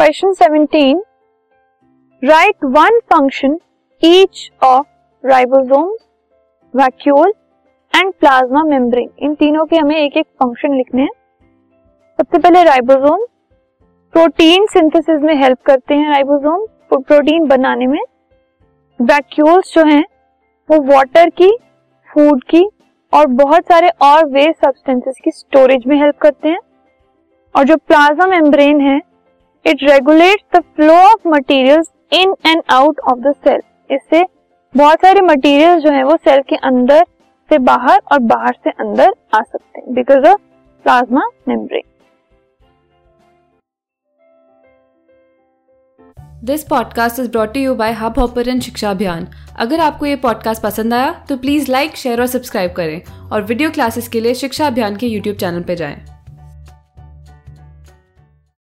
Question 17 write one function each of ribosomes vacuole and plasma membrane इन तीनों के हमें एक एक फ़ंक्शन लिखने हैं। सबसे पहले राइबोसोम प्रोटीन सिंथेसिस में हेल्प करते हैं राइबोसोम प्रोटीन बनाने में। वैक्यूल्स जो हैं, वो वाटर की फ़ूड की और बहुत सारे और वेस्ट सब्सटेंसेस की स्टोरेज में हेल्प करते हैं। और जो प्लाज्मा मेम्ब्रेन है it regulate the flow of materials in and out of the cell इससे बहुत सारे मटेरियल जो है वो सेल के अंदर से बाहर और बाहर से अंदर आ सकते हैं because of plasma membrane this podcast is brought you by hub hopper Shiksha Abhiyan अगर आपको ये पॉडकास्ट पसंद आया तो प्लीज़ लाइक शेयर और सब्सक्राइब करें और वीडियो क्लासेस के लिए शिक्षा अभियान के यूट्यूब चैनल पर जाएँ।